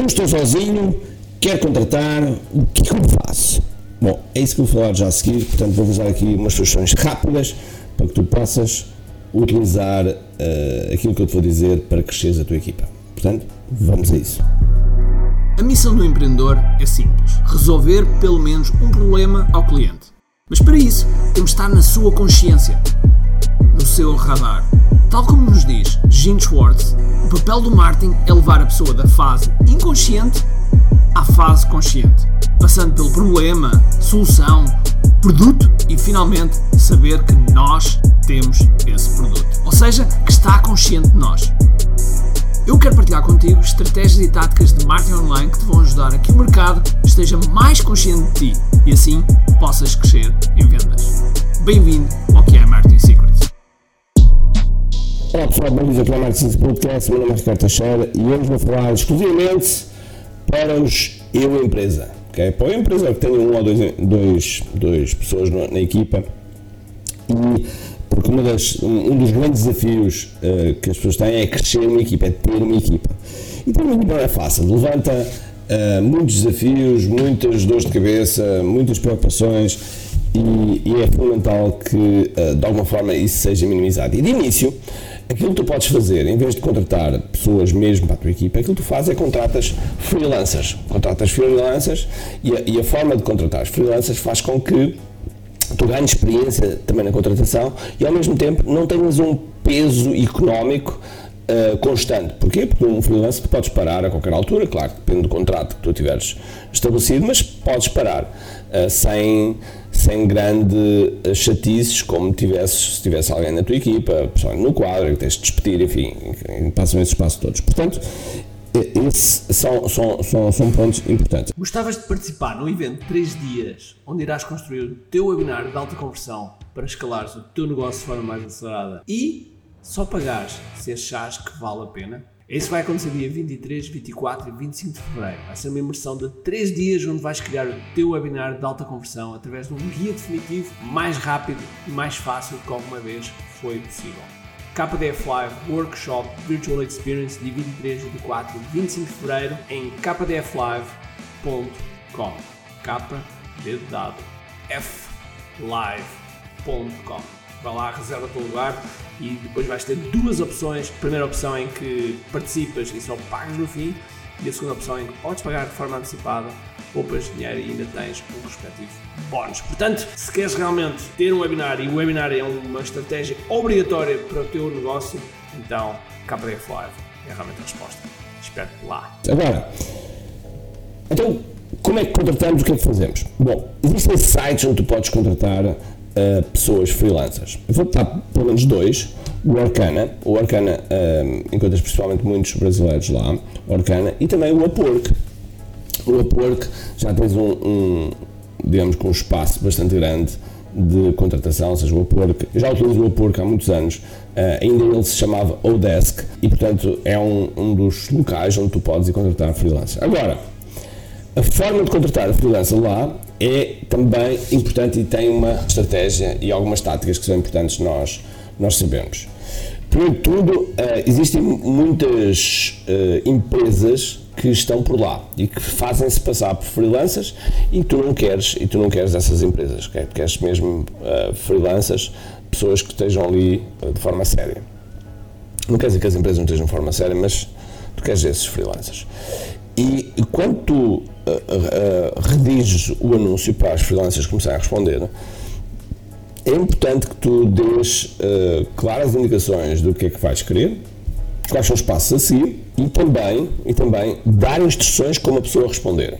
eu estou sozinho, quero contratar, o que é que eu faço? Bom, é isso que eu vou falar já a seguir, portanto vou usar aqui umas sugestões rápidas para que tu possas utilizar uh, aquilo que eu te vou dizer para cresceres a tua equipa. Portanto, vamos a isso. A missão do empreendedor é simples: resolver pelo menos um problema ao cliente. Mas para isso, temos de estar na sua consciência, no seu radar. Tal como nos diz Gene Schwartz, o papel do marketing é levar a pessoa da fase inconsciente à fase consciente, passando pelo problema, solução, produto e finalmente saber que nós temos esse produto. Ou seja, que está consciente de nós. Eu quero partilhar contigo estratégias e táticas de marketing online que te vão ajudar a que o mercado esteja mais consciente de ti e assim possas crescer em vendas. Bem-vindo ao que. Olá pessoal, bem-vindos ao é Marketing Secrets Podcast. Meu nome é Ricardo Teixeira e hoje vou falar exclusivamente para os eu empresa. Okay? Para o empresa que tenha uma ou dois, dois, dois pessoas na equipa e porque uma das, um dos grandes desafios uh, que as pessoas têm é crescer uma equipa, é ter uma equipa. E ter uma equipa não é fácil, levanta uh, muitos desafios, muitas dores de cabeça, muitas preocupações e, e é fundamental que uh, de alguma forma isso seja minimizado. E de início, aquilo que tu podes fazer, em vez de contratar pessoas mesmo para a tua equipa, aquilo que tu fazes é contratas freelancers. Contratas freelancers e a, e a forma de contratar freelancers faz com que tu ganhas experiência também na contratação e ao mesmo tempo não tenhas um peso económico uh, constante. Porquê? Porque um freelancer tu podes parar a qualquer altura, claro, depende do contrato que tu tiveres estabelecido, mas podes parar uh, sem, sem grande eh, chatices, como tivesses, se tivesse alguém na tua equipa, pessoalmente no quadro, que tens de despedir, enfim, passam esse espaço todos. Portanto, esses são, são, são, são pontos importantes. Gostavas de participar num evento de 3 dias, onde irás construir o teu webinar de alta conversão para escalares o teu negócio de forma mais acelerada e só pagares se achares que vale a pena? Isso vai acontecer dia 23, 24 e 25 de fevereiro. Vai ser uma imersão de 3 dias onde vais criar o teu webinar de alta conversão através de um guia definitivo mais rápido e mais fácil do que alguma vez foi possível. KDF Live Workshop Virtual Experience de 23, 24 e 25 de fevereiro em kdflive.com K, dedo dado, flive.com Vai lá, reserva teu lugar e depois vais ter duas opções. A primeira opção em que participas e só pagas no fim e a segunda opção em que podes pagar de forma antecipada poupas dinheiro e ainda tens um respectivo bónus. Portanto, se queres realmente ter um webinar e o webinar é uma estratégia obrigatória para o teu negócio, então KPF Live é realmente a resposta. Espero-te lá. Agora, então, como é que contratamos? O que é que fazemos? Bom, existem sites onde tu podes contratar uh, pessoas freelancers. Vou dar pelo menos dois. O Arcana, o Arcana uh, encontras principalmente muitos brasileiros lá, o Arcana, e também o Upwork o Upwork já tens um, um, digamos com um espaço bastante grande de contratação, ou seja, o Upwork, eu já utilizo o Upwork há muitos anos, uh, ainda ele se chamava Odesk e portanto é um, um dos locais onde tu podes ir contratar freelancer. Agora, a forma de contratar freelancer lá é também importante e tem uma estratégia e algumas táticas que são importantes nós, nós sabemos. Primeiro de tudo, uh, existem muitas uh, empresas que estão por lá e que fazem-se passar por freelancers e tu não queres e tu não queres essas empresas, tu queres mesmo uh, freelancers, pessoas que estejam ali de forma séria. Não quer dizer que as empresas não estejam de forma séria, mas tu queres esses freelancers. E, quando tu uh, rediges o anúncio para as freelancers começarem a responder, é importante que tu dês claras indicações do que é que vais querer, quais são os passos a seguir e também, e também dar instruções como a pessoa responder.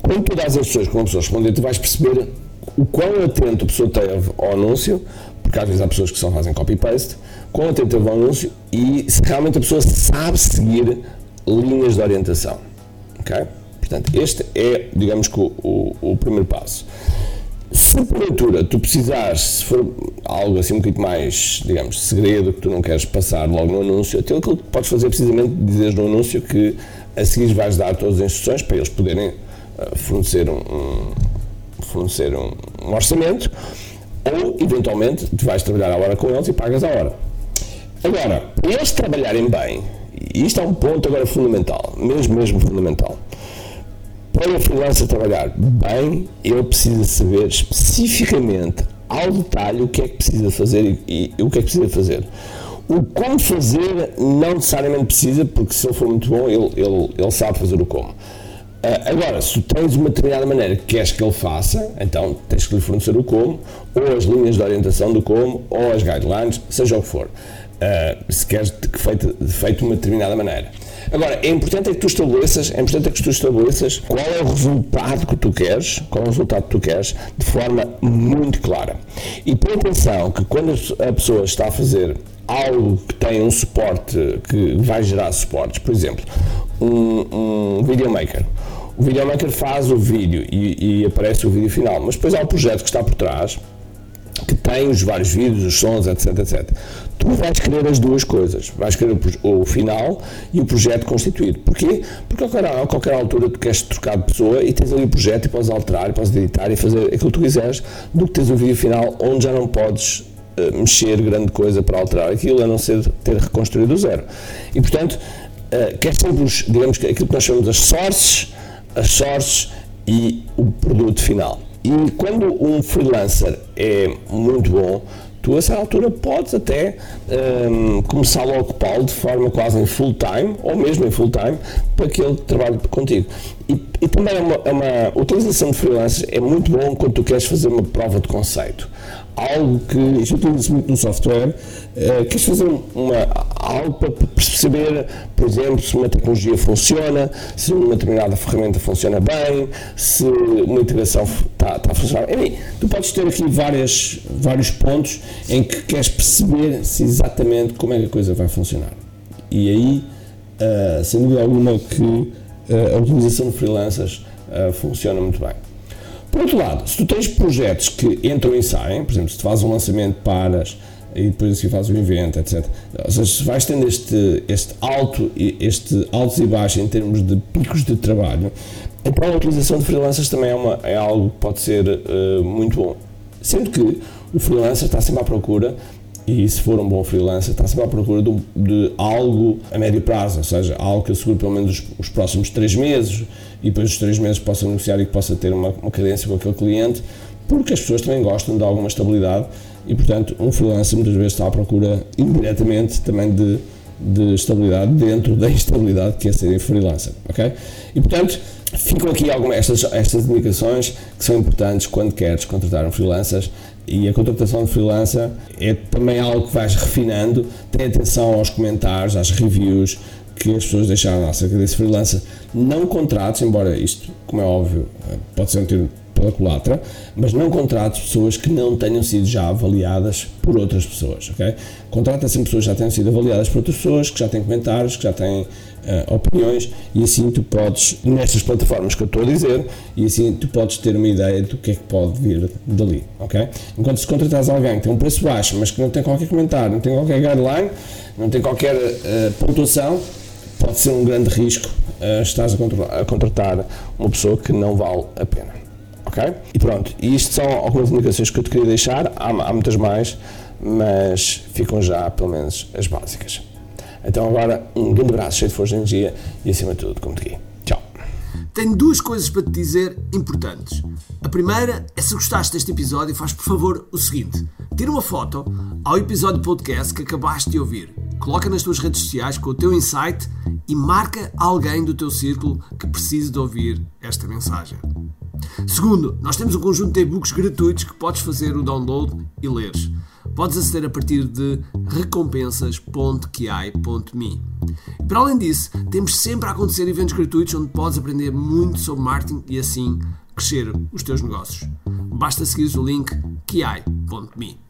Quando tu dás instruções como a pessoa responder, tu vais perceber o quão atento a pessoa teve ao anúncio, porque às vezes há pessoas que só fazem copy-paste, quão atento teve ao anúncio e se realmente a pessoa sabe seguir linhas de orientação. Portanto, este é, digamos que, o, o, o primeiro passo. Se porventura tu precisares, se for algo assim um bocadinho mais, digamos, segredo, que tu não queres passar logo no anúncio, aquilo que podes fazer é precisamente dizer no anúncio que a seguir vais dar todas as instruções para eles poderem uh, fornecer, um, um fornecer um, um, orçamento ou, eventualmente, tu vais trabalhar a hora com eles e pagas a hora. Agora, para eles trabalharem bem, isto é um ponto agora fundamental, mesmo, mesmo fundamental. Para o freelancer trabalhar bem, ele precisa saber especificamente, ao detalhe, o que é que precisa fazer e, e o que é que precisa fazer. O como fazer não necessariamente precisa, porque se ele for muito bom, ele, ele, ele sabe fazer o como. Uh, agora, se tens uma determinada maneira que queres que ele faça, então tens que lhe fornecer o como, ou as linhas de orientação do como, ou as guidelines, seja o que for, uh, se queres que feito, feito de uma determinada maneira. Agora, é importante é que tu estabeleças, é importante é que tu estabeleças qual é o resultado que tu queres, qual é o resultado que tu queres, de forma muito clara. E põe atenção que quando a pessoa está a fazer algo que tem um suporte, que vai gerar suportes, por exemplo, um, um videomaker. O videomaker faz o vídeo e, e, aparece o vídeo final, mas depois há o projeto que está por trás, tem os vários vídeos, os sons, etc, etc. Tu vais querer as duas coisas. Vais querer o, o final e o projeto constituído. Porquê? Porque a qualquer, a qualquer altura tu queres trocar de pessoa e tens ali o projeto e podes alterar, e podes editar e fazer aquilo que tu quiseres, do que tens o vídeo final onde já não podes uh, mexer grande coisa para alterar aquilo, a não ser ter reconstruído do zero. E portanto, uh, quer sempre, os, digamos aquilo que nós chamamos as sources, as sources e o produto final. E quando um freelancer é muito bom, tu a essa altura podes até um, começar a ocupá-lo de forma quase em full time, ou mesmo em full time, para que ele trabalhe contigo. E, e também é uma, é uma utilização de freelancers é muito bom quando tu queres fazer uma prova de conceito algo que isto utiliza muito no software, uh, queres fazer uma, algo para perceber, por exemplo, se uma tecnologia funciona, se uma determinada ferramenta funciona bem, se uma integração está, tá a funcionar. Enfim, tu podes ter aqui várias, vários pontos em que queres perceber se exatamente como é que a coisa vai funcionar. E aí, uh, sem dúvida alguma, que uh, a utilização de freelancers funciona muito bem. Por outro lado, se tu tens projetos que entram e saem, por exemplo, se tu fazes um lançamento, paras e depois assim fazes o evento, etc. Ou seja, se vais tendo este, este alto, este altos e baixos em termos de picos de trabalho, então a utilização de freelancers também é, uma, é algo que pode ser uh, muito bom. Sendo que o freelancer está sempre à procura e se for um bom freelancer, está sempre à procura de, de, algo a médio prazo, ou seja, algo que assegure pelo menos os, os próximos três meses e depois dos três meses possa negociar e que possa ter uma, uma cadência com aquele cliente, porque as pessoas também gostam de alguma estabilidade e, portanto, um freelancer muitas vezes está à procura indiretamente também de, de estabilidade dentro da instabilidade que é ser freelancer, ok? E, portanto, ficam aqui algumas estas, estas indicações que são importantes quando queres contratar um freelancer e a contratação de freelancer é também algo que vais refinando. Tem atenção aos comentários, às reviews que as pessoas deixaram acerca desse freelancer. Não contratos, embora isto, como é óbvio, pode ser um tiro pela culatra, mas não contratos pessoas que não tenham sido já avaliadas por outras pessoas, ok? Contrata sempre pessoas que já tenham sido avaliadas por outras pessoas, que já têm comentários, que já têm uh, opiniões e assim tu podes, nestas plataformas que eu estou a dizer, e assim tu podes ter uma ideia do que é que pode vir dali, ok? Enquanto se contratares alguém que tem um preço baixo, mas que não tem qualquer comentário, não tem qualquer guideline, não tem qualquer uh, pontuação, pode ser um grande risco uh, estás a, a contratar uma pessoa que não vale a pena. Ok? E pronto, e isto são algumas indicações que eu te queria deixar, há, há muitas mais, mas ficam já pelo menos as básicas. Então agora, um grande abraço, cheio de força de energia e acima de tudo, como te. Tchau. Tenho duas coisas para te dizer importantes. A primeira é se gostaste deste episódio, faz por favor o seguinte: tira uma foto ao episódio podcast que acabaste de ouvir, coloca nas tuas redes sociais com o teu insight e marca alguém do teu círculo que precise de ouvir esta mensagem. Segundo, nós temos um conjunto de e-books gratuitos que podes fazer o download e leres. Podes aceder a partir de recompensas.ki.me. Para além disso, temos sempre a acontecer eventos gratuitos onde podes aprender muito sobre marketing e assim crescer os teus negócios. Basta seguir o link ki.me.